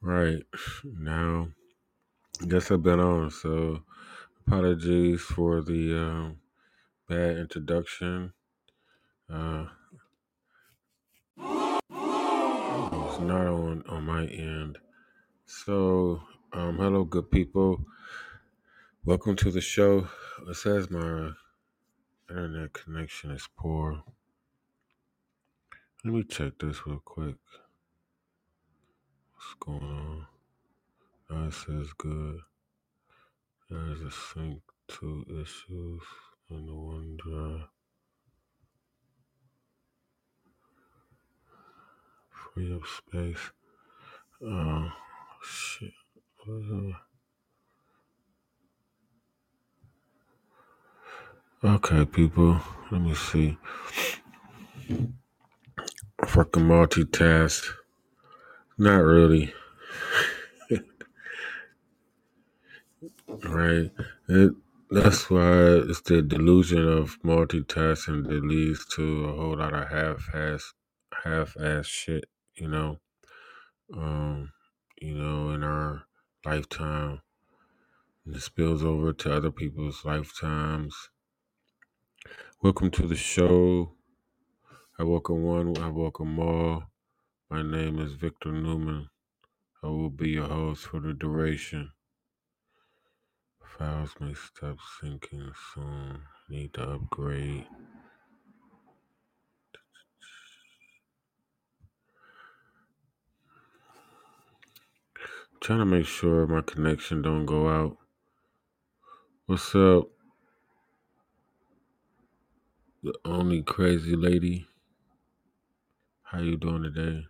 Right. Now, I guess I've been on, so apologies for the um, bad introduction. Uh, it's not on, on my end. So, um, hello, good people. Welcome to the show. It says my internet connection is poor. Let me check this real quick. What's going on? No, says good. There's a sync to issues in the OneDrive. Free up space. Oh, shit. Uh, Okay, people. Let me see. Fucking multitask. Not really, right? It, that's why it's the delusion of multitasking that leads to a whole lot of half-ass, half-ass shit. You know, um, you know, in our lifetime, and it spills over to other people's lifetimes. Welcome to the show. I welcome one. I welcome all. My name is Victor Newman. I will be your host for the duration. Files may stop syncing soon. Need to upgrade. Trying to make sure my connection don't go out. What's up, the only crazy lady? How you doing today?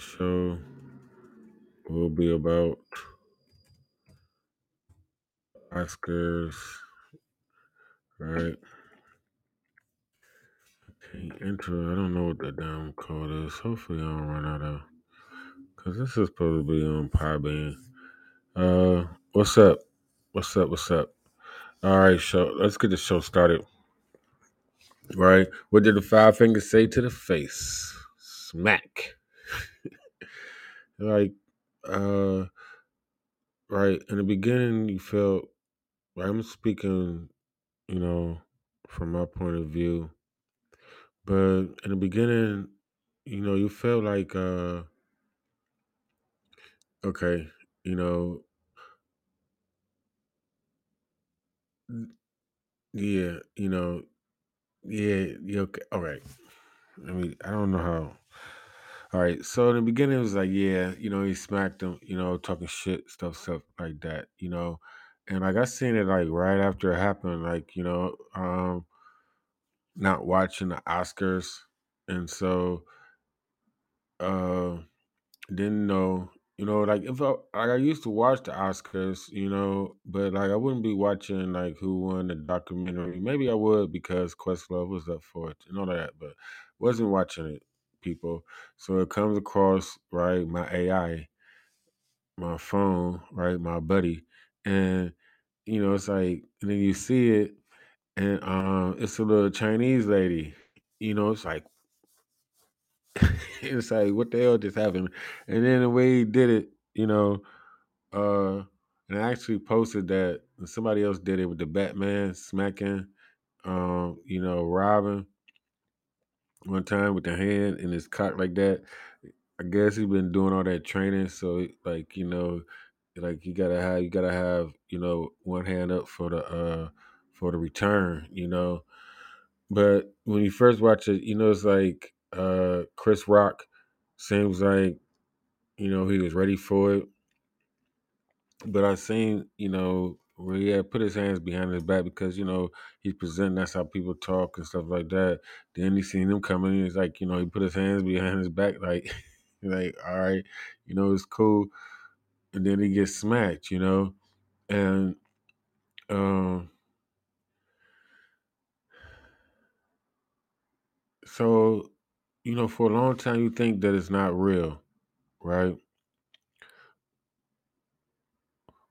Show will be about Oscars, right? Okay, intro. I don't know what the damn code is. Hopefully, I don't run out of. Cause this is supposed to be on Podbean. Uh, what's up? What's up? What's up? All right, show. Let's get the show started. Right? What did the five fingers say to the face? Smack. Like, uh, right in the beginning, you felt. Right, I'm speaking, you know, from my point of view, but in the beginning, you know, you felt like, uh, okay, you know, yeah, you know, yeah, yeah, okay, all right. I mean, I don't know how. All right, so in the beginning, it was like, yeah, you know, he smacked him, you know, talking shit, stuff, stuff like that, you know, and like I seen it like right after it happened, like you know, um, not watching the Oscars, and so uh, didn't know, you know, like if I like I used to watch the Oscars, you know, but like I wouldn't be watching like who won the documentary. Maybe I would because Questlove was up for it and all that, but wasn't watching it, people. So it comes across right my AI, my phone, right, my buddy, and you know it's like and then you see it, and um, it's a little Chinese lady. You know, it's like it's like what the hell just happened? And then the way he did it, you know, uh and I actually posted that somebody else did it with the Batman smacking um, you know, Robin one time with the hand in his cock like that. I guess he's been doing all that training, so like, you know, like you gotta have you gotta have, you know, one hand up for the uh for the return, you know. But when you first watch it, you know it's like uh Chris Rock seems like you know, he was ready for it. But I seen, you know, he had put his hands behind his back because, you know, he's presenting that's how people talk and stuff like that. Then he seen him coming he's like, you know, he put his hands behind his back, like like, all right, you know, it's cool. And then he gets smacked, you know. And um so, you know, for a long time you think that it's not real, right?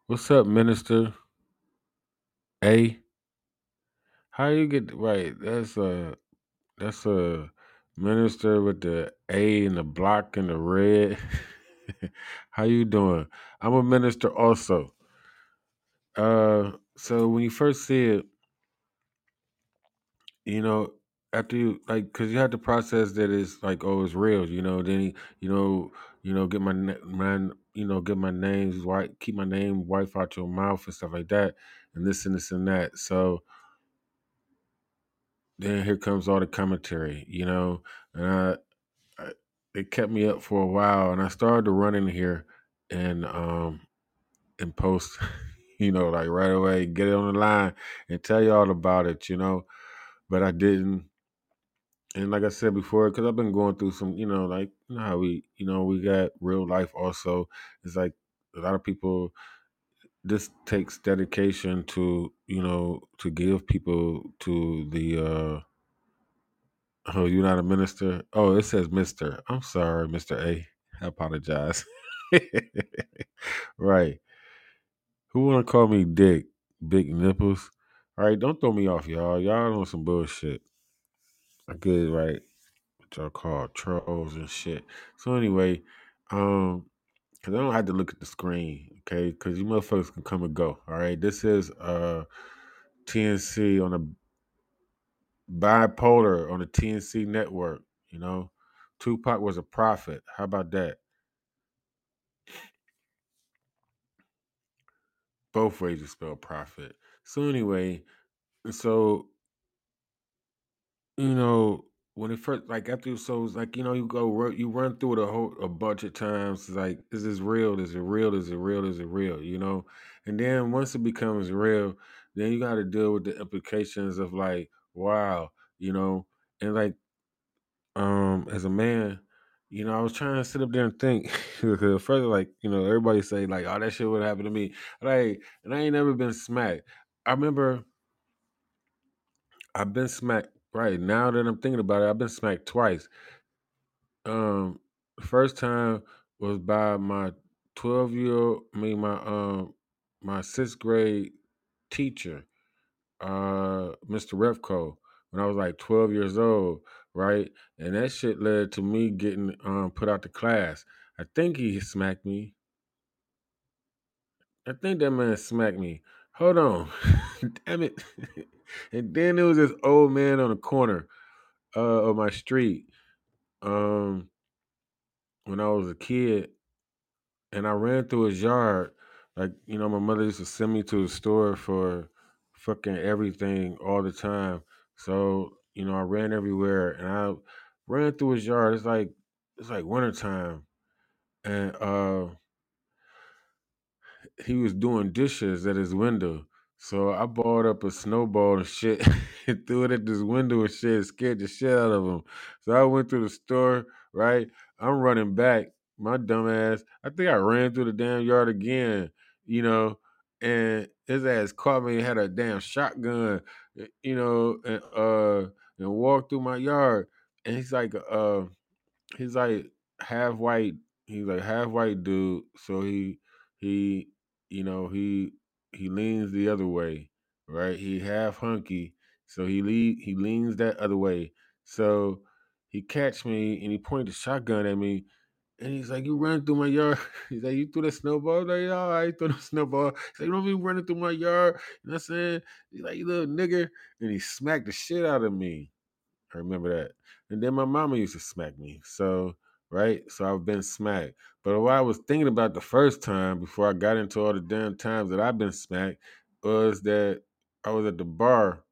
What's up, Minister A? How you get right? That's a that's a minister with the A and the block and the red. How you doing? I'm a minister also. Uh, so when you first see it, you know, after you like, because you have to process that it's like, oh, it's real. You know, then he, you know, you know, get my man, you know, get my name's white, keep my name wife out your mouth and stuff like that, and this and this and that. So then here comes all the commentary, you know, and I, I it kept me up for a while, and I started to run in here and um and post, you know, like right away, get it on the line and tell y'all about it, you know, but I didn't. And like I said before, because I've been going through some, you know, like you know how we, you know, we got real life also. It's like a lot of people. This takes dedication to, you know, to give people to the uh Oh, you're not a minister? Oh, it says Mr. I'm sorry, Mr. A. I apologize. right. Who wanna call me Dick? Big nipples? All right, don't throw me off, y'all. Y'all on some bullshit. I get right. What y'all call trolls and shit. So anyway, um, cause I don't have to look at the screen, okay? Cause you motherfuckers can come and go. All right. This is uh TNC on a bipolar on the TNC network, you know. Tupac was a prophet. How about that? Both ways you spell prophet. So anyway, so you know when it first like after so it's like you know you go you run through it a whole a bunch of times. It's like is this real? Is it real? Is it real? Is it real? You know, and then once it becomes real, then you got to deal with the implications of like wow, you know, and like um as a man you know i was trying to sit up there and think because further like you know everybody say like oh that shit would happen to me like and i ain't never been smacked i remember i've been smacked right now that i'm thinking about it i've been smacked twice um first time was by my 12 year old i mean my um my sixth grade teacher uh Mr. Refco when I was like 12 years old, right? And that shit led to me getting um put out the class. I think he smacked me. I think that man smacked me. Hold on. Damn it. and then there was this old man on the corner uh of my street. Um when I was a kid and I ran through his yard. Like, you know, my mother used to send me to the store for fucking everything all the time. So, you know, I ran everywhere and I ran through his yard. It's like it's like wintertime. And uh he was doing dishes at his window. So I balled up a snowball and shit and threw it at this window and shit, scared the shit out of him. So I went to the store, right? I'm running back. My dumb ass, I think I ran through the damn yard again, you know, and his ass caught me and had a damn shotgun, you know, and uh and walked through my yard. And he's like, uh, he's like half white. He's like half white dude. So he he you know he he leans the other way, right? He half hunky, so he lead he leans that other way. So he catch me and he pointed the shotgun at me. And he's like, "You ran through my yard." He's like, "You threw the snowball." I'm like, "Yeah, I threw the snowball." He's like, "You don't be running through my yard." You know what I'm saying? He's like, "You little nigger," and he smacked the shit out of me. I remember that. And then my mama used to smack me. So, right? So I've been smacked. But what I was thinking about the first time before I got into all the damn times that I've been smacked was that I was at the bar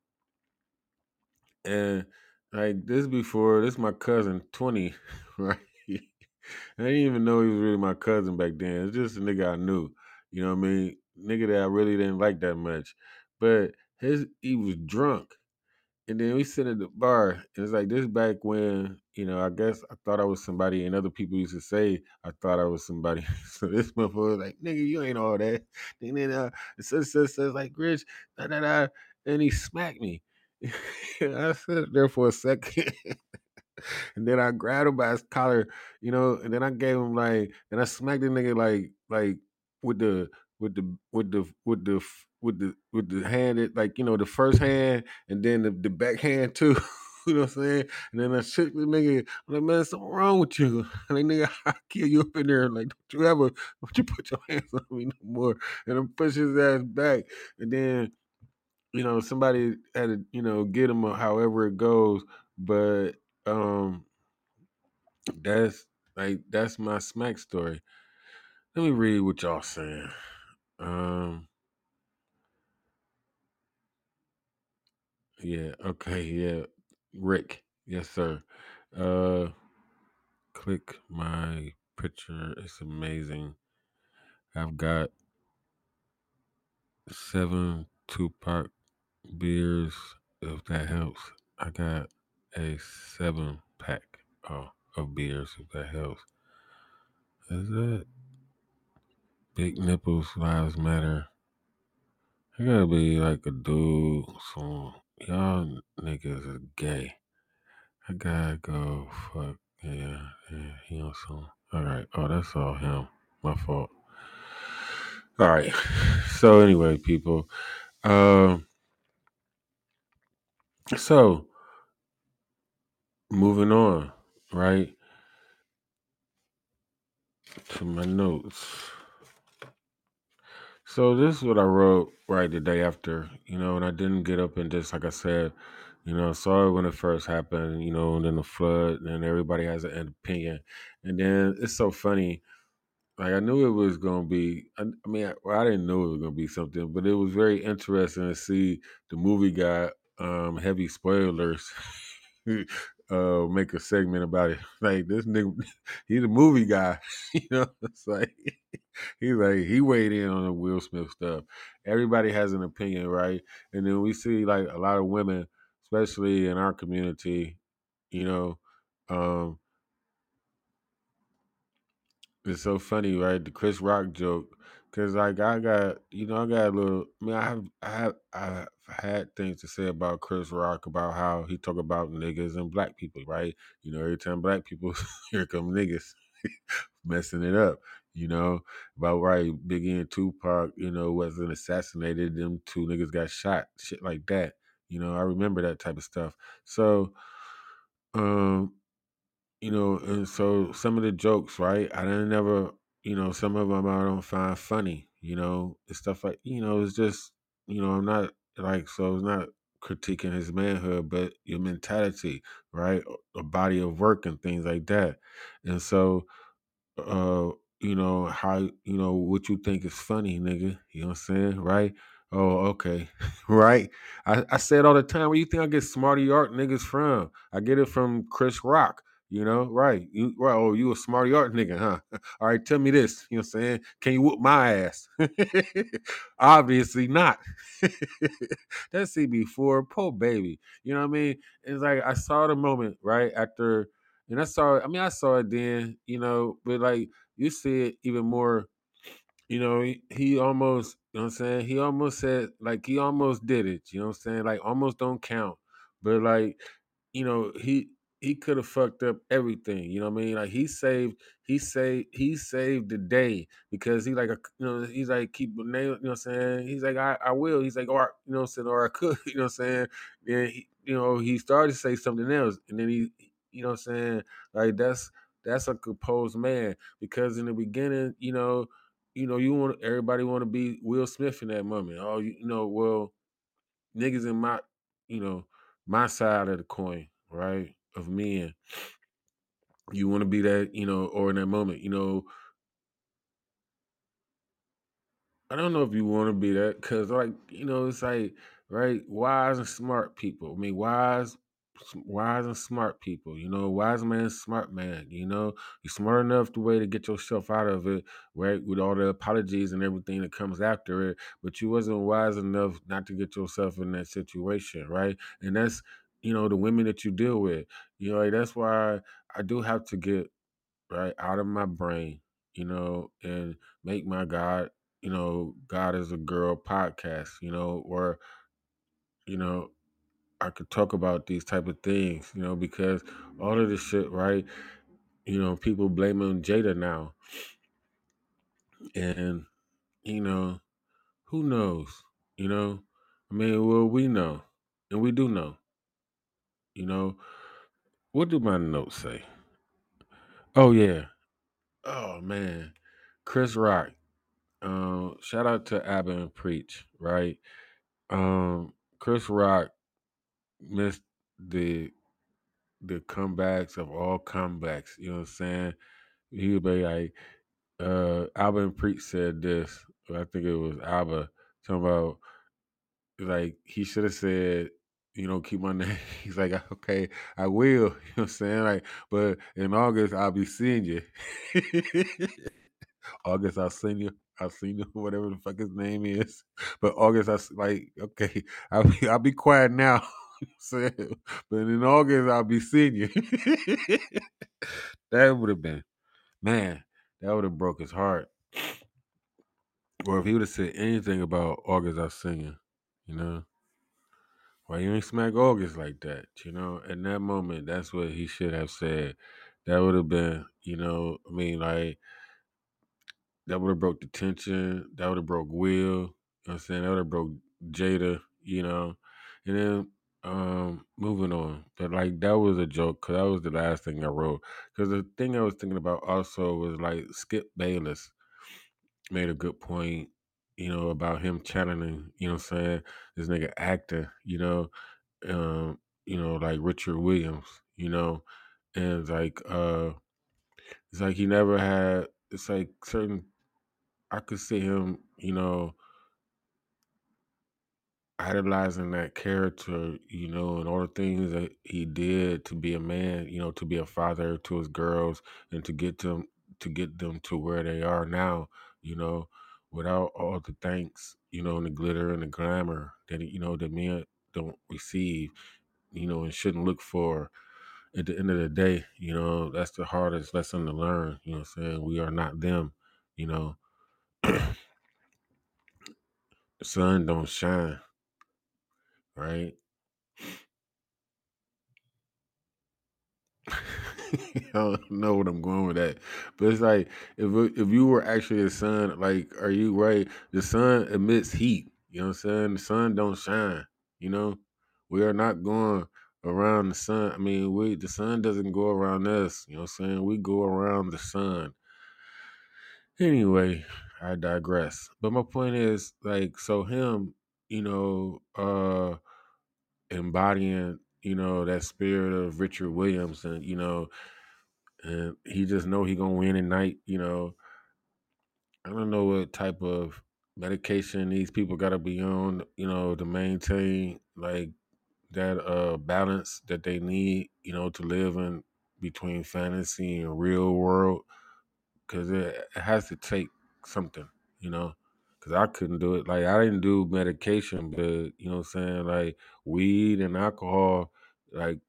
and like this before, this my cousin, 20, right? I didn't even know he was really my cousin back then. It's just a nigga I knew. You know what I mean? Nigga that I really didn't like that much. But his he was drunk and then we sit at the bar, and it's like this back when, you know, I guess I thought I was somebody, and other people used to say I thought I was somebody. so this motherfucker was like, nigga, you ain't all that. And then uh, says, says, says like, Rich, da da da, and he smacked me. I sat there for a second, and then I grabbed him by his collar, you know, and then I gave him like, and I smacked the nigga like, like with the, with the, with the, with the with the with the hand it like you know the first hand and then the, the back hand too. you know what I'm saying? And then I shook the nigga. I'm like, man, something wrong with you. I'm like, nigga, I kill you up in there. Like, don't you ever, don't you put your hands on me no more. And I'm push his ass back. And then, you know, somebody had to, you know, get him however it goes. But um that's like that's my smack story. Let me read what y'all saying. Um Yeah, okay, yeah. Rick, yes, sir. Uh click my picture. It's amazing. I've got seven Tupac beers, if that helps. I got a seven pack of beers, if that helps. Is that Big Nipples Lives Matter? I gotta be like a dude, so y'all niggas are gay. I gotta go fuck yeah, yeah, he on. All right. Oh, that's all him. My fault. All right. So anyway, people. Um. So moving on, right to my notes. So this is what I wrote right the day after, you know, and I didn't get up and just like I said, you know, saw it when it first happened, you know, and then the flood, and everybody has an opinion, and then it's so funny like I knew it was gonna be. I, I mean, I, well, I didn't know it was gonna be something, but it was very interesting to see the movie guy. Um, heavy spoilers. uh, make a segment about it. Like this nigga, he's a movie guy. you know, it's like he's like he weighed in on the Will Smith stuff. Everybody has an opinion, right? And then we see like a lot of women, especially in our community. You know, um, it's so funny, right? The Chris Rock joke, because like I got, you know, I got a little. I mean, I have, I have, I had things to say about Chris Rock about how he talk about niggas and black people, right? You know, every time black people, here come niggas messing it up. You know, about right, Biggie and Tupac, you know, wasn't assassinated. Them two niggas got shot, shit like that. You know, I remember that type of stuff. So, um, you know, and so some of the jokes, right? I didn't never, you know, some of them I don't find funny, you know, and stuff like, you know, it's just, you know, I'm not like, so it's not critiquing his manhood, but your mentality, right? A body of work and things like that. And so, uh, you know, how you know what you think is funny, nigga. You know what I'm saying? Right? Oh, okay. right? I, I say it all the time. Where you think I get smarty art niggas from? I get it from Chris Rock. You know, right? You right? Oh, you a smarty art nigga, huh? All right, tell me this. You know what I'm saying? Can you whoop my ass? Obviously not. That's CB4, poor baby. You know what I mean? It's like I saw the moment right after and I saw I mean, I saw it then, you know, but like you see it even more, you know, he, he almost, you know I'm saying? He almost said, like, he almost did it, you know what I'm saying? Like, almost don't count. But like, you know, he he could have fucked up everything. You know what I mean? Like he saved, he saved, he saved the day because he like, a, you know, he's like keep. You know what I'm saying? He's like, I, I will. He's like, or you know, what I'm saying, or I could. You know what I'm saying? Then he, you know, he started to say something else, and then he, you know, what I'm saying, like that's that's a composed man because in the beginning, you know, you know, you want everybody want to be Will Smith in that moment. Oh, you, know, well, niggas in my, you know, my side of the coin, right? Of men. You want to be that, you know, or in that moment, you know. I don't know if you want to be that because, like, you know, it's like, right, wise and smart people. I mean, wise, wise and smart people. You know, wise man, smart man. You know, you're smart enough the way to get yourself out of it, right, with all the apologies and everything that comes after it. But you wasn't wise enough not to get yourself in that situation, right? And that's, you know, the women that you deal with. You know, like, that's why I do have to get right out of my brain, you know, and make my God, you know, God is a girl podcast, you know, or you know, I could talk about these type of things, you know, because all of this shit, right? You know, people blaming Jada now, and you know, who knows? You know, I mean, well, we know, and we do know. You know, what do my notes say? Oh yeah. Oh man, Chris Rock. Um, shout out to Abba and Preach, right? Um, Chris Rock missed the the comebacks of all comebacks. You know what I'm saying? He would be like, uh, Alba and Preach said this. I think it was Alba talking about like he should have said, you know, keep my name. He's like, okay, I will. You know what I'm saying? Like, but in August I'll be seeing you. August I'll send you. I'll see you whatever the fuck his name is. But August I like, okay, I'll be I'll be quiet now. but in August I'll be seeing you. that would have been man, that would have broke his heart. Or if he would have said anything about August Alsina, you know. Why you ain't smack August like that? You know, in that moment, that's what he should have said. That would have been, you know, I mean, like that would have broke the tension. That would have broke Will. You know I'm saying? That would have broke Jada. You know, and then um moving on. But like that was a joke because that was the last thing I wrote. Because the thing I was thinking about also was like Skip Bayless made a good point. You know about him channeling. You know I'm saying? This nigga actor. You know um, you know, like Richard Williams, you know, and it's like uh it's like he never had it's like certain I could see him, you know, idolizing that character, you know, and all the things that he did to be a man, you know, to be a father to his girls and to get them to get them to where they are now, you know, without all the thanks, you know, and the glitter and the glamour that you know that men don't receive, you know, and shouldn't look for at the end of the day, you know, that's the hardest lesson to learn. You know I'm saying? We are not them, you know. the sun don't shine, right? I don't know what I'm going with that, but it's like if if you were actually a sun, like, are you right? The sun emits heat. You know what I'm saying? The sun don't shine. You know, we are not going around the sun. I mean, we the sun doesn't go around us. You know what I'm saying? We go around the sun. Anyway, I digress. But my point is, like, so him, you know, uh embodying, you know, that spirit of Richard Williams and, you know, and he just know he gonna win at night, you know. I don't know what type of medication these people gotta be on, you know, to maintain like that uh balance that they need, you know, to live in between fantasy and real world because it, it has to take something, you know. Because I couldn't do it. Like I didn't do medication, but you know what I'm saying. Like weed and alcohol, like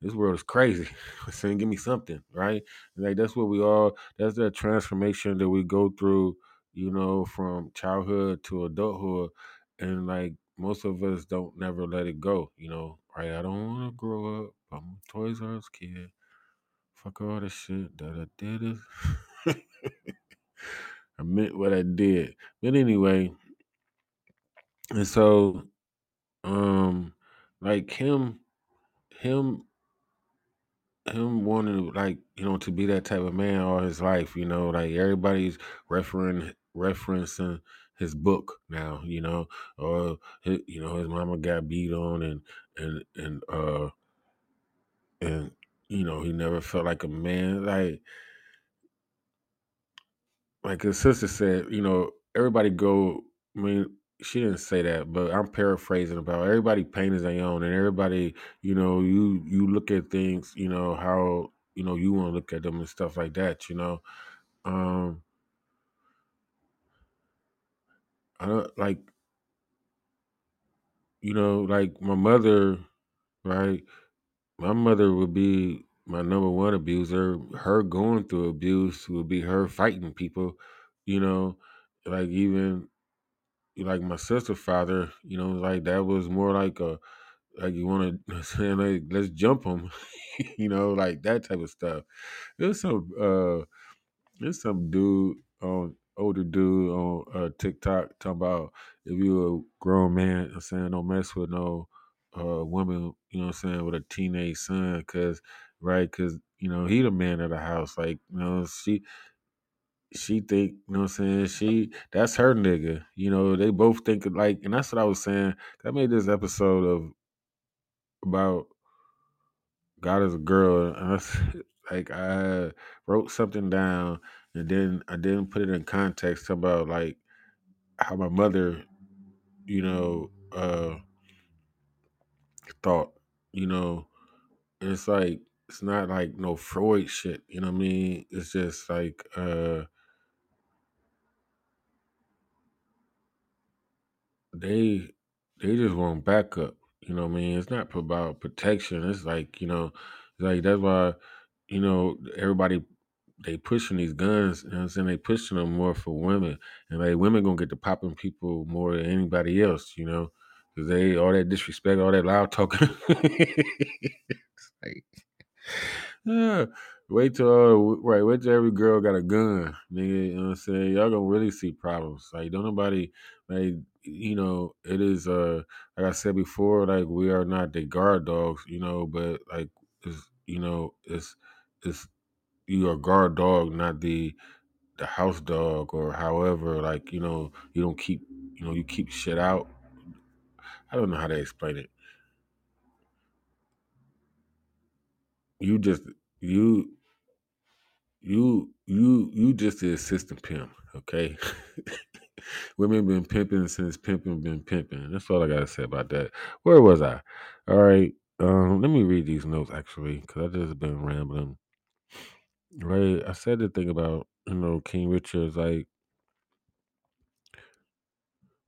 this world is crazy. Saying, give me something, right? And like that's what we all. That's that transformation that we go through, you know, from childhood to adulthood, and like most of us don't never let it go, you know. Right? I don't want to grow up. I'm a Toys R Us kid. Fuck all this shit that I did. I meant what I did. But anyway, and so um like him him him wanting like, you know, to be that type of man all his life, you know, like everybody's referring referencing his book now, you know, or hi- you know, his mama got beat on and and and uh and you know, he never felt like a man. Like like his sister said, you know, everybody go. I mean, she didn't say that, but I'm paraphrasing about everybody paint as they own, and everybody, you know, you you look at things, you know, how you know you want to look at them and stuff like that, you know. Um, I don't like, you know, like my mother, right? My mother would be my number one abuser. Her going through abuse would be her fighting people, you know, like even like my sister's father, you know, like that was more like a like you want to say like let's jump him, you know, like that type of stuff. There's some uh, there's some dude on older dude on uh, TikTok talking about if you a grown man, I'm saying don't mess with no uh woman, you know what I'm saying, with a teenage son, cause right, cause you know he the man of the house. Like you know she she think you know what I'm saying she that's her nigga. You know they both think like, and that's what I was saying. I made this episode of about God is a girl, and I like I wrote something down, and then I didn't put it in context about like how my mother, you know, uh thought, you know, and it's like it's not like no Freud shit, you know what I mean? It's just like uh they they just want backup, you know what I mean? It's not about protection. It's like, you know, like that's why, you know, everybody they pushing these guns, you know what I'm saying? They pushing them more for women. And like women gonna get to popping people more than anybody else, you know? Cause they all that disrespect, all that loud talking. It's like Yeah. Wait till uh, right, wait till every girl got a gun, nigga. You know what I'm saying? Y'all gonna really see problems. Like don't nobody like you know, it is uh like I said before, like we are not the guard dogs, you know, but like it's you know, it's it's you are a guard dog, not the the house dog or however, like, you know, you don't keep you know, you keep shit out. I don't know how to explain it. You just you you you you just the assistant pimp, okay? Women been pimping since pimping been pimping. That's all I gotta say about that. Where was I? All right. Um, let me read these notes actually, because I just been rambling. Right. I said the thing about, you know, King Richard's like,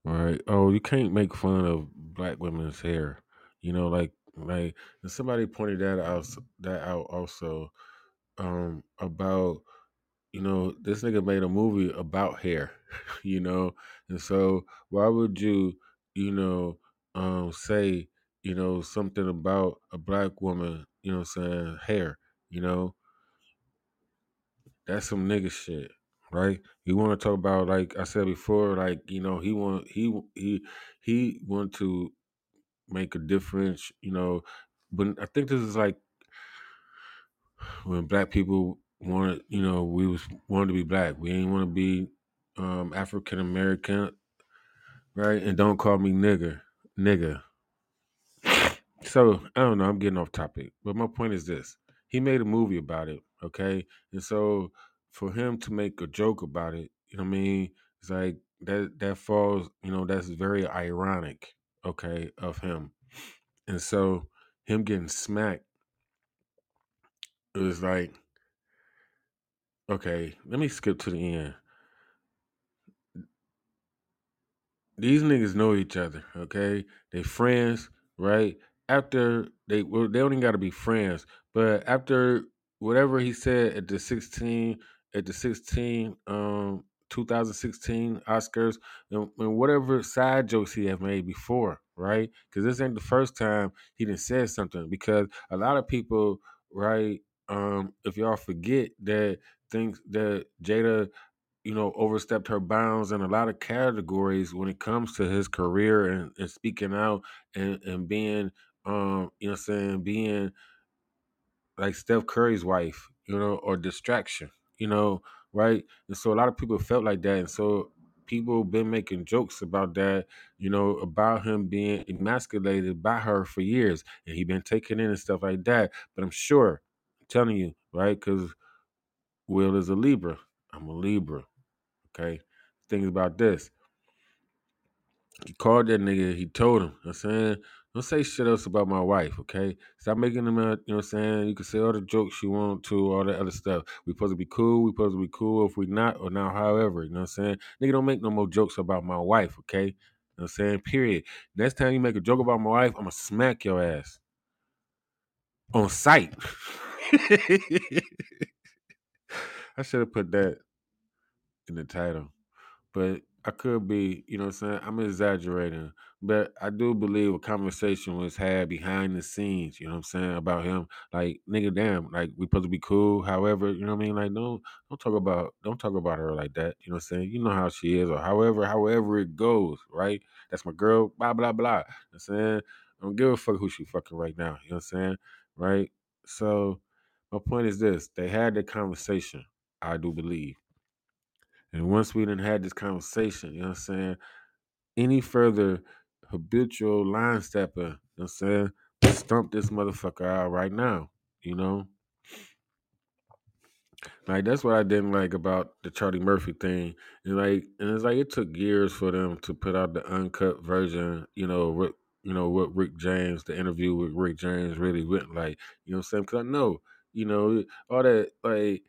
right, oh, you can't make fun of black women's hair. You know, like like and somebody pointed that out that out also um about you know, this nigga made a movie about hair, you know, and so why would you, you know, um, say, you know, something about a black woman, you know, saying hair, you know, that's some nigga shit, right? You want to talk about, like I said before, like you know, he want he he he want to make a difference, you know, but I think this is like when black people wanted, you know, we was wanted to be black. We ain't want to be um, African American, right? And don't call me nigger, nigga. So I don't know. I'm getting off topic, but my point is this: he made a movie about it, okay? And so for him to make a joke about it, you know what I mean? It's like that. That falls, you know, that's very ironic, okay, of him. And so him getting smacked, it was like Okay, let me skip to the end. These niggas know each other, okay? They friends, right? After they well, they don't even gotta be friends, but after whatever he said at the 16 at the 16 um 2016 Oscars and, and whatever side jokes he have made before, right? Because this ain't the first time he didn't say something. Because a lot of people, right? Um, if y'all forget that things that Jada you know, overstepped her bounds in a lot of categories when it comes to his career and, and speaking out and, and being, um, you know, saying being like Steph Curry's wife, you know, or distraction, you know, right? And so a lot of people felt like that, and so people been making jokes about that, you know, about him being emasculated by her for years, and he been taken in and stuff like that. But I'm sure, I'm telling you, right? Because Will is a Libra, I'm a Libra. Okay. Things about this. He called that nigga, he told him, I'm saying, don't say shit else about my wife, okay? Stop making them out, you know what I'm saying? You can say all the jokes you want to, all that other stuff. We supposed to be cool, we supposed to be cool if we not, or now however, you know what I'm saying? Nigga don't make no more jokes about my wife, okay? You know what I'm saying? Period. Next time you make a joke about my wife, I'm gonna smack your ass. On sight. I should have put that in the title. But I could be, you know what I'm saying? I'm exaggerating, but I do believe a conversation was had behind the scenes, you know what I'm saying, about him. Like, nigga, damn, like we supposed to be cool. However, you know what I mean? Like, don't don't talk about don't talk about her like that. You know what I'm saying? You know how she is, or however, however it goes, right? That's my girl, blah, blah, blah. You know what I'm saying? I don't give a fuck who she fucking right now. You know what I'm saying? Right? So my point is this: they had the conversation, I do believe. And once we done had this conversation, you know what I'm saying? Any further habitual line stepper, you know what I'm saying? Stump this motherfucker out right now, you know? Like that's what I didn't like about the Charlie Murphy thing. And like and it's like it took years for them to put out the uncut version, you know, Rick, you know, what Rick James, the interview with Rick James really went like, you know what I'm saying? Cause I know, you know, all that like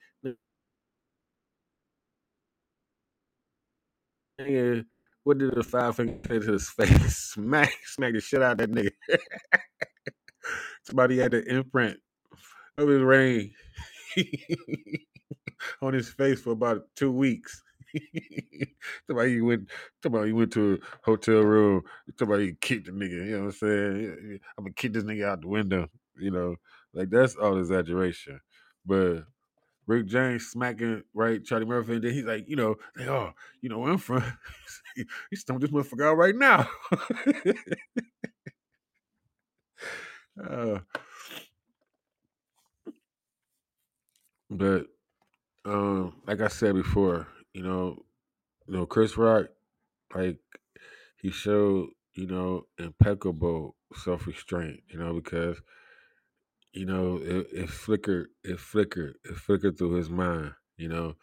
nigga, what did the five finger say to his face? Smack, smack the shit out of that nigga. Somebody had the imprint of his ring on his face for about two weeks. somebody you went, somebody you went to a hotel room. Somebody kicked the nigga. You know what I'm saying? I'm gonna kick this nigga out the window. You know, like that's all exaggeration. But Rick James smacking right Charlie Murphy, and then he's like, you know, like, oh, you know I'm from. he stumped this motherfucker out right now. uh, but um, like I said before, you know, you know, Chris Rock, like he showed, you know, impeccable self restraint, you know, because you know it, it flickered, it flickered, it flickered through his mind, you know,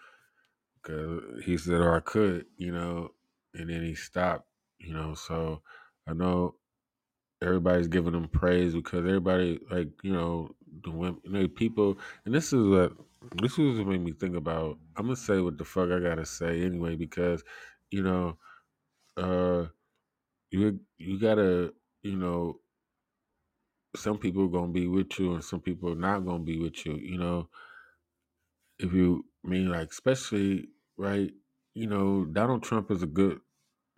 because he said, "Or I could," you know, and then he stopped, you know. So I know everybody's giving him praise because everybody, like you know, the women, you know, people, and this is what this is what made me think about. I'm gonna say what the fuck I gotta say anyway because, you know, uh, you you gotta, you know, some people are gonna be with you and some people are not gonna be with you. You know, if you mean like especially right, you know, Donald Trump is a good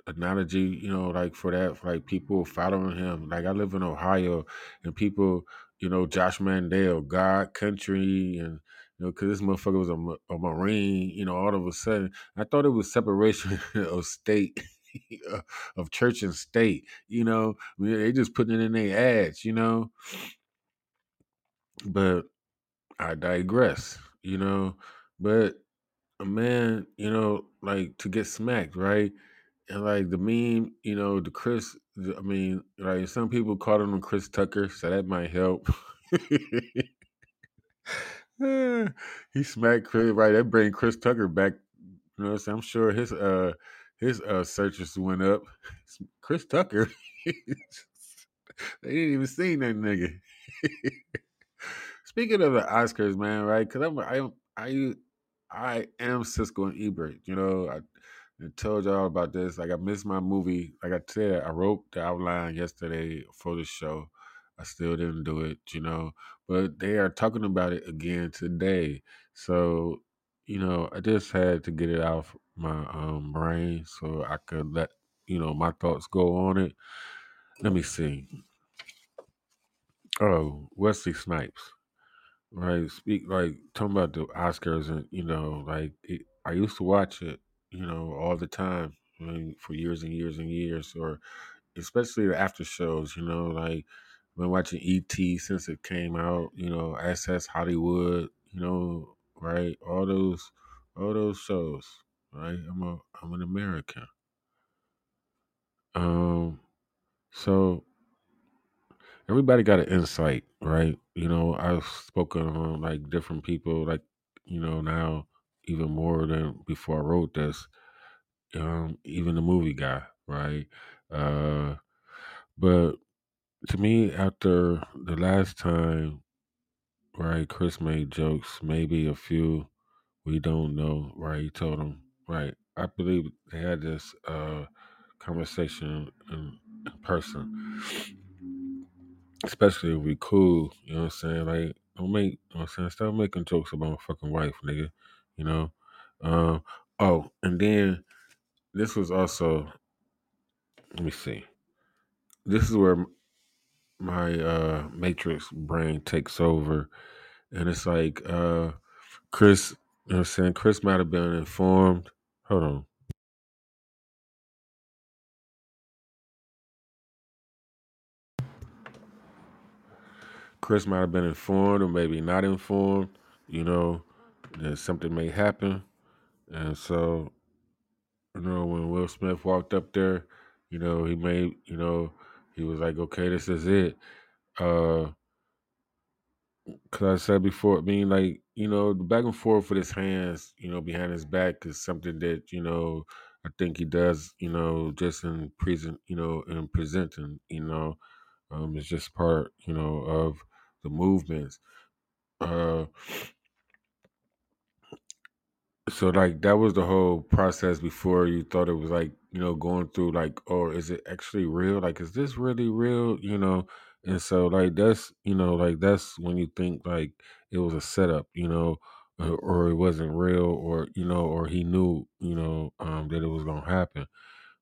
analogy, you know, like for that, for like people following him. Like I live in Ohio, and people, you know, Josh Mandel, God Country, and you know, because this motherfucker was a, a Marine, you know, all of a sudden, I thought it was separation of state. of church and state, you know, I mean, they just putting it in their ads, you know. But I digress, you know. But a man, you know, like to get smacked, right? And like the meme, you know, the Chris, I mean, like some people call him Chris Tucker, so that might help. he smacked Chris, right? That bring Chris Tucker back. You know? I'm sure his uh his uh searches went up. Chris Tucker, they didn't even see that nigga. Speaking of the Oscars, man, right? Because I'm I I I am Siskel and Ebert. You know, I, I told y'all about this. Like I missed my movie. Like I said, I wrote the outline yesterday for the show. I still didn't do it, you know. But they are talking about it again today. So, you know, I just had to get it out of my um, brain so I could let you know my thoughts go on it. Let me see. Oh, Wesley Snipes. Right, speak like talking about the Oscars, and you know, like it, I used to watch it, you know, all the time, I mean, for years and years and years, or especially the after shows. You know, like been watching ET since it came out. You know, Access Hollywood. You know, right? All those, all those shows. Right? I'm a, I'm an American. Um, so everybody got an insight, right? You know, I've spoken on like different people, like you know now even more than before I wrote this. Um, even the movie guy, right? Uh, but to me, after the last time, right, Chris made jokes, maybe a few we don't know, right? He told him, right? I believe they had this uh conversation in, in person especially if we cool, you know what I'm saying? Like, don't make, you know what I'm saying? Stop making jokes about my fucking wife, nigga. You know? Um, oh, and then this was also let me see. This is where my uh matrix brain takes over and it's like uh Chris you know what I'm saying Chris might have been informed. Hold on. Chris might have been informed or maybe not informed, you know, that something may happen. And so, you know, when Will Smith walked up there, you know, he made, you know, he was like, okay, this is it. Uh, cause I said before, I mean, like, you know, the back and forth with his hands, you know, behind his back is something that, you know, I think he does, you know, just in present, you know, in presenting, you know, um, it's just part, you know, of the movements. Uh, So like that was the whole process before you thought it was like, you know, going through like, oh, is it actually real? Like, is this really real? You know? And so like that's you know, like that's when you think like it was a setup, you know, or, or it wasn't real, or you know, or he knew, you know, um, that it was gonna happen.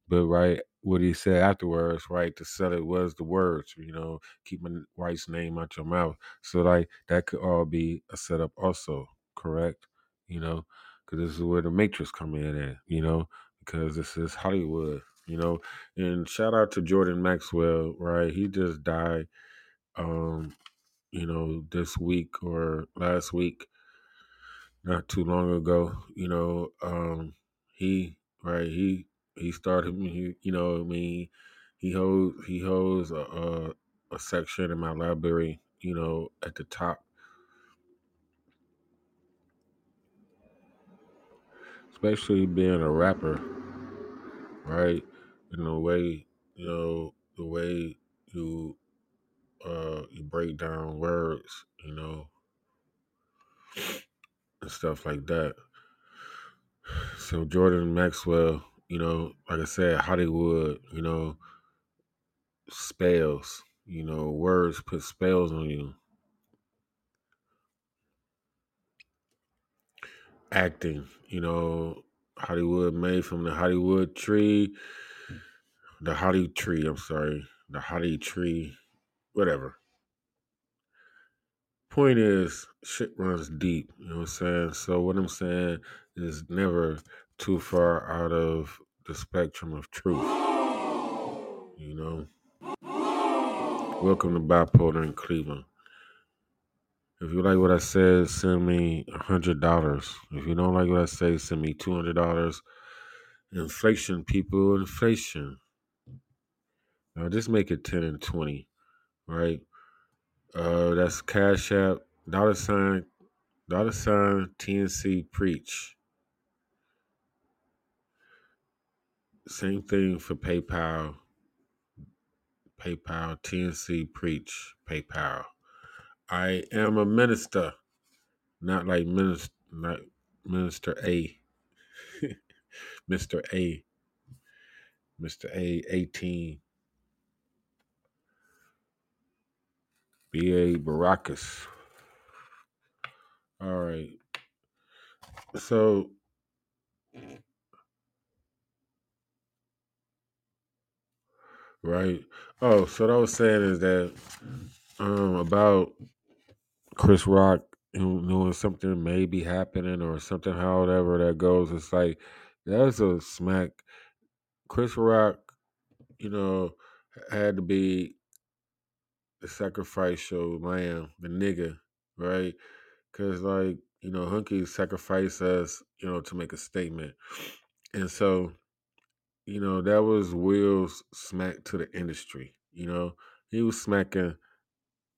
But right, what he said afterwards, right, to sell it was the words, you know, keep my wife's name out your mouth. So like that could all be a setup, also, correct? You know, because this is where the Matrix come in at, you know, because this is Hollywood, you know. And shout out to Jordan Maxwell, right? He just died, um, you know, this week or last week not too long ago. You know, um, he right he he started you know I mean he holds he holds a, a a section in my library. You know, at the top, especially being a rapper, right? In the way you know the way you uh you break down words, you know, and stuff like that. So Jordan Maxwell, you know, like I said, Hollywood, you know, spells. You know, words put spells on you. Acting, you know, Hollywood made from the Hollywood tree, the Holly tree, I'm sorry, the Holly tree, whatever. Point is, shit runs deep, you know what I'm saying? So, what I'm saying is never too far out of the spectrum of truth, you know? Welcome to Bipolar in Cleveland. If you like what I said, send me hundred dollars. If you don't like what I say, send me two hundred dollars. Inflation, people, inflation. Now just make it ten and twenty, right? Uh, that's Cash App, dollar sign, dollar sign, TNC Preach. Same thing for PayPal. PayPal, TNC Preach, PayPal. I am a minister, not like minister, not Minister A, Mister A, Mister A, eighteen. B.A. Baracus. All right. So, right. Oh, so what I was saying is that um about Chris Rock knowing something may be happening or something, however that goes. It's like that's a smack. Chris Rock, you know, had to be the sacrificial lamb, the nigga, right? Because like you know, Hunky sacrificed us, you know, to make a statement, and so you know, that was Will's smack to the industry. You know, he was smacking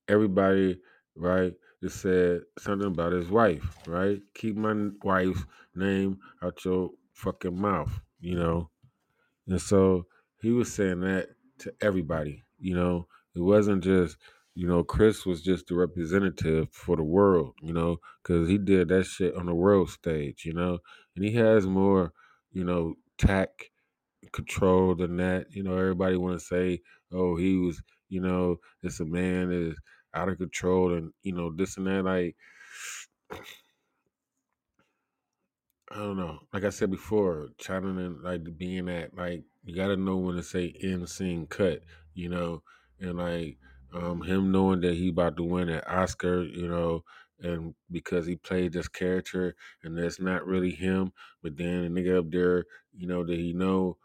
everybody, right? That said something about his wife, right? Keep my wife's name out your fucking mouth, you know? And so he was saying that to everybody, you know? It wasn't just, you know, Chris was just the representative for the world, you know, because he did that shit on the world stage, you know? And he has more, you know, tact control than that. You know, everybody want to say, "Oh, he was," you know, it's a man is out of control, and you know this and that. Like, I don't know. Like I said before, channeling like being at like you got to know when to say end scene cut, you know, and like um him knowing that he about to win an Oscar, you know, and because he played this character and that's not really him, but then the nigga up there, you know, that he know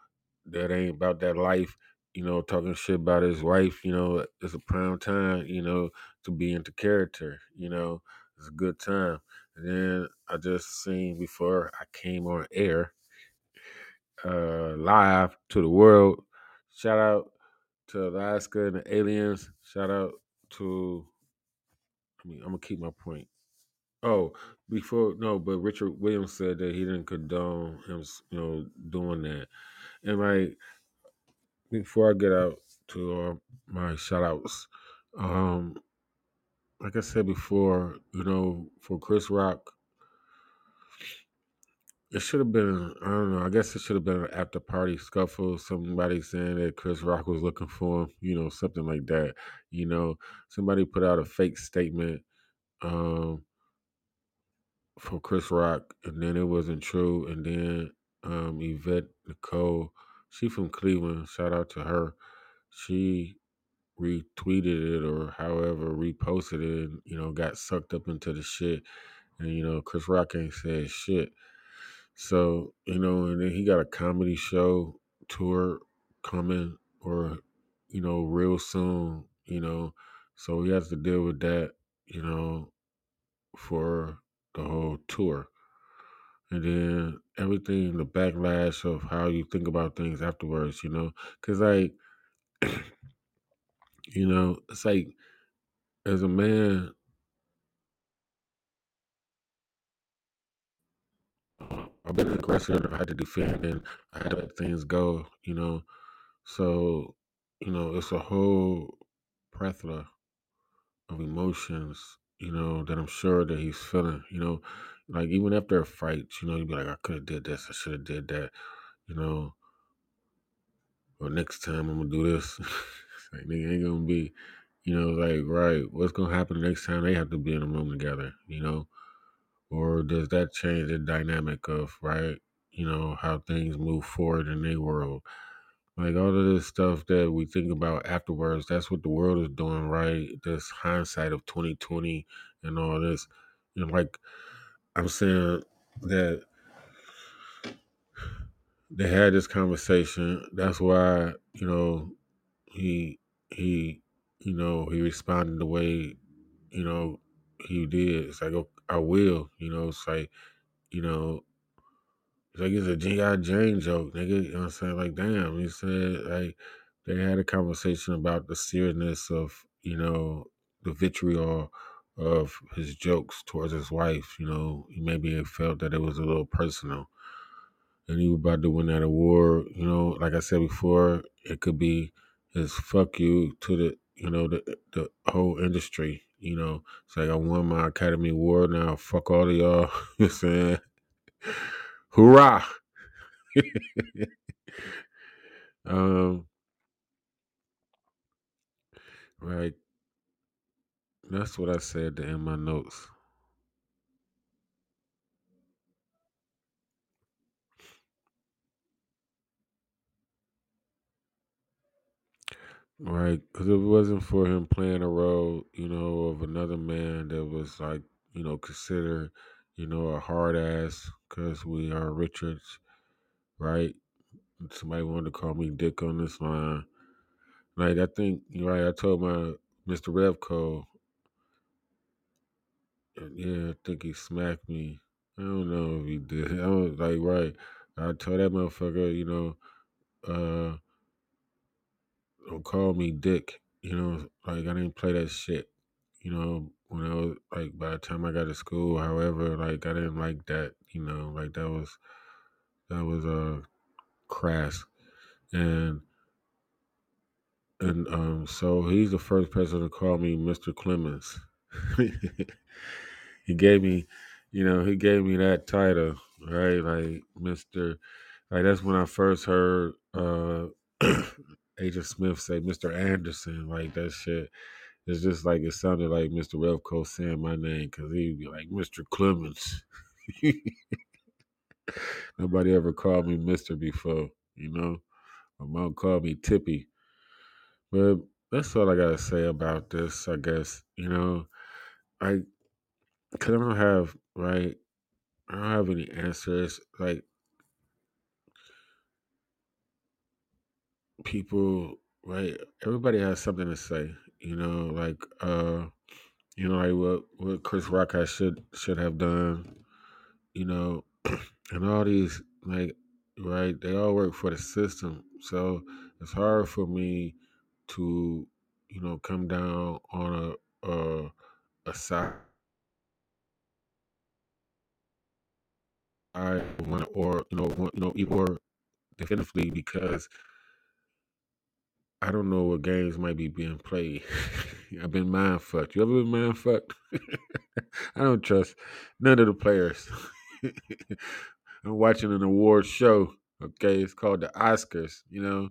that ain't about that life, you know, talking shit about his wife, you know, it's a prime time, you know, to be into character, you know, it's a good time. And then I just seen before I came on air, uh, live to the world. Shout out to Alaska and the aliens. Shout out to. I mean, I'm gonna keep my point. Oh, before no, but Richard Williams said that he didn't condone him, you know, doing that. And like before I get out to uh, my shout outs, um, like I said before, you know, for Chris Rock It should have been, I don't know, I guess it should have been an after party scuffle. Somebody saying that Chris Rock was looking for him, you know, something like that. You know, somebody put out a fake statement um, for Chris Rock, and then it wasn't true. And then um, Yvette Nicole, she from Cleveland, shout out to her. She retweeted it or however reposted it and, you know, got sucked up into the shit. And, you know, Chris Rock ain't said shit. So, you know, and then he got a comedy show tour coming or, you know, real soon, you know. So he has to deal with that, you know, for the whole tour. And then everything, the backlash of how you think about things afterwards, you know. Cause like, you know, it's like as a man, I've been an aggressor, I had to defend and I had to let things go, you know. So, you know, it's a whole plethora of emotions, you know, that I'm sure that he's feeling, you know. Like even after a fight, you know, you'd be like, I could have did this, I should have did that, you know, or next time I'm gonna do this. Like nigga ain't gonna be, you know, like, right, what's gonna happen next time they have to be in a room together, you know? Or does that change the dynamic of, right, you know, how things move forward in their world? Like all of this stuff that we think about afterwards, that's what the world is doing, right? This hindsight of 2020 and all this. You know, like I'm saying that they had this conversation. That's why, you know, he he you know, he responded the way, you know, he did. It's like oh, I will, you know, it's like, you know, it's like it's a G.I. Jane joke, nigga. You know what I'm saying? Like, damn, he said like they had a conversation about the seriousness of, you know, the vitriol of his jokes towards his wife. You know, he maybe felt that it was a little personal. And he was about to win that award. You know, like I said before, it could be his fuck you to the you know, the the whole industry. You know, it's like I won my Academy Award now. Fuck all of y'all. you saying? Hoorah! um, right. That's what I said to in my notes. Right, because if it wasn't for him playing a role, you know, of another man that was like, you know, considered, you know, a hard ass, because we are Richards, right? Somebody wanted to call me Dick on this line. Like, I think, right, I told my Mr. Revco, yeah, I think he smacked me. I don't know if he did. I was like, right. I told that motherfucker, you know, uh, don't call me Dick. You know, like I didn't play that shit. You know, when I was like by the time I got to school, however, like I didn't like that. You know, like that was that was uh crass, and and um so he's the first person to call me Mr. Clemens. he gave me, you know, he gave me that title, right? Like Mr. Like that's when I first heard uh Agent Smith say Mr. Anderson, like that shit. It's just like it sounded like Mr. Revco saying my name because he'd be like Mr. Clemens. Nobody ever called me Mister before, you know. My mom called me Tippy, but that's all I gotta say about this. I guess you know, I cause I don't have right. I don't have any answers. Like people, right? Everybody has something to say. You know, like uh, you know, like what what Chris Rock has should should have done. You know, and all these like right, they all work for the system. So it's hard for me to you know come down on a a, a side or you know one- you know or definitively because I don't know what games might be being played. I've been mind fucked. You ever been mind fucked? I don't trust none of the players. I'm watching an award show. Okay, it's called the Oscars. You know,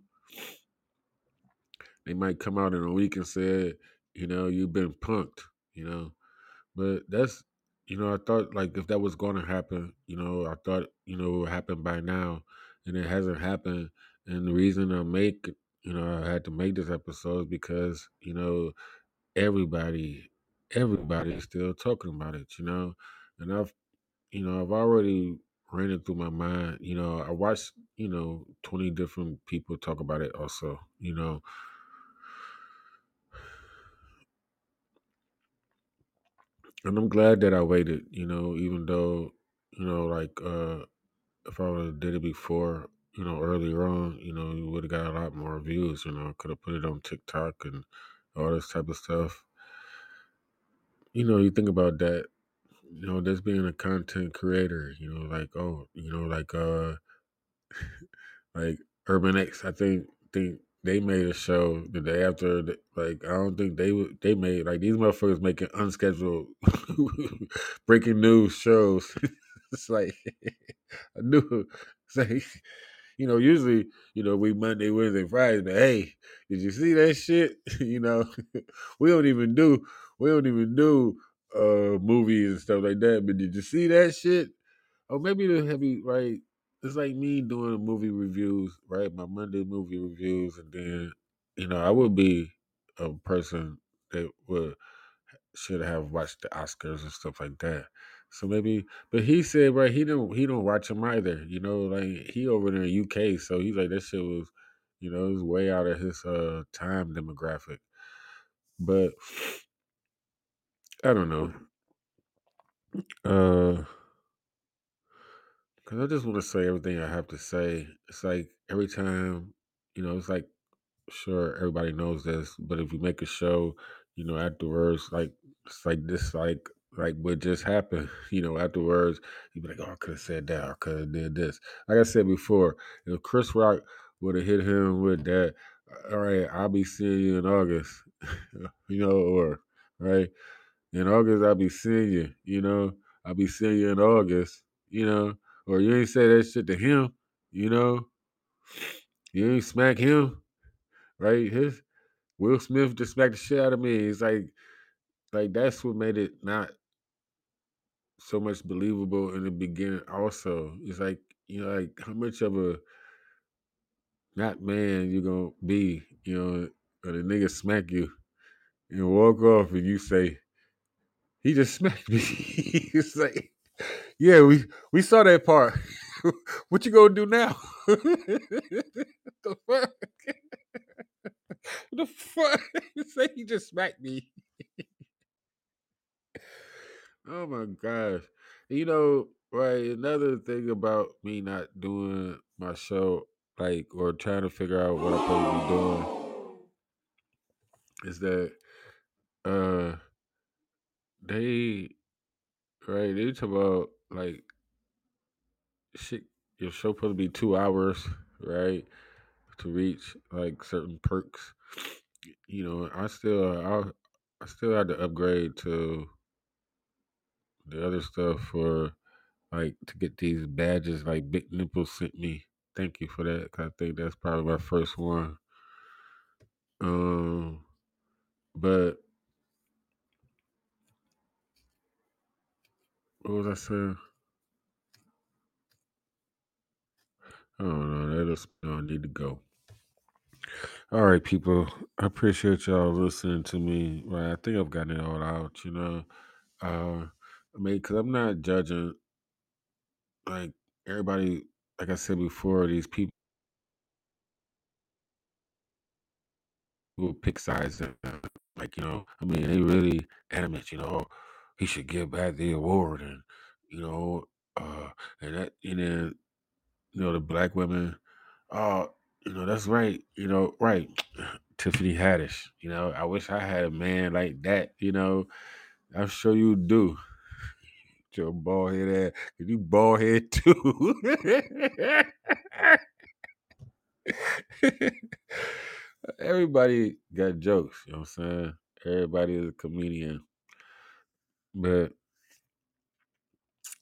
they might come out in a week and say, you know, you've been punked. You know, but that's, you know, I thought like if that was going to happen, you know, I thought you know it would happen by now, and it hasn't happened. And the reason I make, you know, I had to make this episode is because you know everybody, everybody is still talking about it. You know, and I've you know, I've already ran it through my mind. You know, I watched, you know, 20 different people talk about it also, you know. And I'm glad that I waited, you know, even though, you know, like uh if I would have did it before, you know, earlier on, you know, you would have got a lot more views, you know, I could have put it on TikTok and all this type of stuff. You know, you think about that, you know, just being a content creator, you know, like oh, you know, like uh Like Urban X, I think think they made a show the day after. Like I don't think they they made like these motherfuckers making unscheduled breaking news shows. it's like I knew. It's like you know, usually you know we Monday, Wednesday, Friday. But hey, did you see that shit? you know, we don't even do we don't even do uh movies and stuff like that. But did you see that shit? Or maybe the heavy right. It's like me doing movie reviews, right? My Monday movie reviews, and then you know I would be a person that would should have watched the Oscars and stuff like that. So maybe, but he said right, he don't he don't watch them either. You know, like he over there in UK, so he's like that shit was, you know, it was way out of his uh time demographic. But I don't know. Uh Cause I just want to say everything I have to say. It's like every time, you know, it's like sure everybody knows this, but if you make a show, you know, afterwards, like it's like this, like like what just happened, you know, afterwards, you'd be like, oh, I could have said that, I could have did this. Like I said before, if Chris Rock would have hit him with that, all right, I'll be seeing you in August, you know, or right in August I'll be seeing you, you know, I'll be seeing you in August, you know, or you ain't say that shit to him, you know, you ain't smack him, right? His Will Smith just smacked the shit out of me. It's like like that's what made it not so much believable in the beginning. Also, it's like you know, like how much of a not man you gonna be, you know, or the nigga smack you and walk off and you say he just smacked me. it's like yeah, we we saw that part. what you gonna do now? the fuck? the fuck? say he just smacked me. Oh my gosh. You know, right, another thing about me not doing my show, like or trying to figure out what I'm supposed to be doing is that uh they right, they talk about like shit your show supposed to be two hours, right? To reach like certain perks. You know, I still I I still had to upgrade to the other stuff for like to get these badges like Big Nipple sent me. Thank you for that. 'cause I think that's probably my first one. Um, but what was I saying? Don't know. That us know I need to go. All right, people. I appreciate y'all listening to me. Right, I think I've gotten it all out. You know, uh, I mean, because I'm not judging. Like everybody, like I said before, these people pick sides. And, uh, like you know, I mean, they really adamant. You know, "Oh, he should give back the award, and you know, uh, and that, and then you know, the black women. Oh, you know, that's right. You know, right. Tiffany Haddish. You know, I wish I had a man like that. You know, I'm sure you do. Your bald head ass. 'cause You bald head too. Everybody got jokes, you know what I'm saying? Everybody is a comedian. But,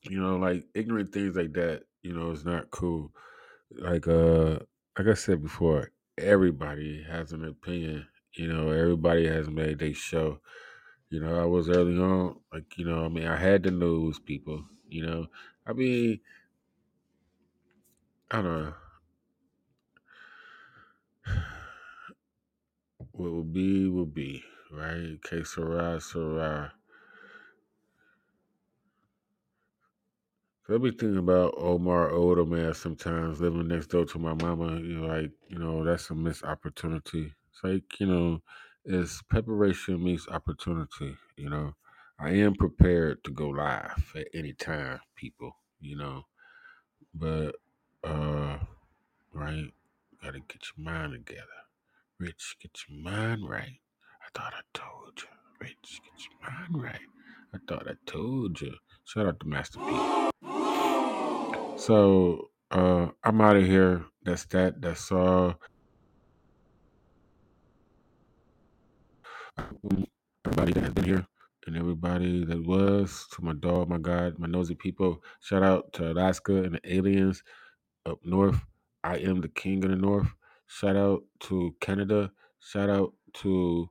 you know, like ignorant things like that, you know, is not cool. Like uh like I said before, everybody has an opinion. You know, everybody has made their show. You know, I was early on, like, you know, I mean, I had the news people, you know. I mean, I don't know. What will be, will be, right? Que sera, I be thinking about Omar man sometimes living next door to my mama. You know, like, you know, that's a missed opportunity. It's like, you know, it's preparation meets opportunity, you know. I am prepared to go live at any time, people, you know. But uh right, gotta get your mind together. Rich, get your mind right. I thought I told you. Rich, get your mind right. I thought I told you. Shout out to Master P. So uh I'm out of here. That's that. That's all. Everybody that has been here and everybody that was to my dog, my God, my nosy people. Shout out to Alaska and the aliens up north. I am the king of the north. Shout out to Canada. Shout out to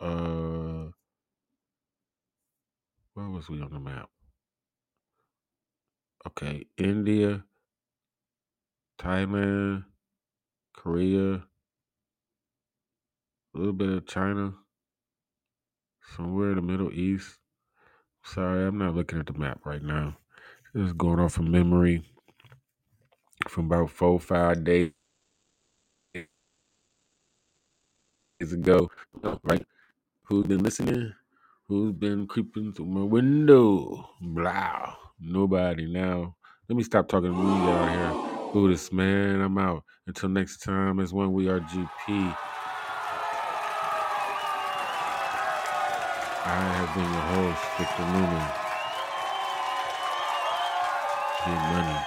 uh where was we on the map? Okay, India, Thailand, Korea, a little bit of China, somewhere in the Middle East. Sorry, I'm not looking at the map right now. Just going off of memory from about four, five days ago. Right? Who's been listening? Who's been creeping through my window? Blah. Nobody now. Let me stop talking to me out here. Buddhist man, I'm out. Until next time, it's when we are GP. I have been your host, Victor Newman. Get money.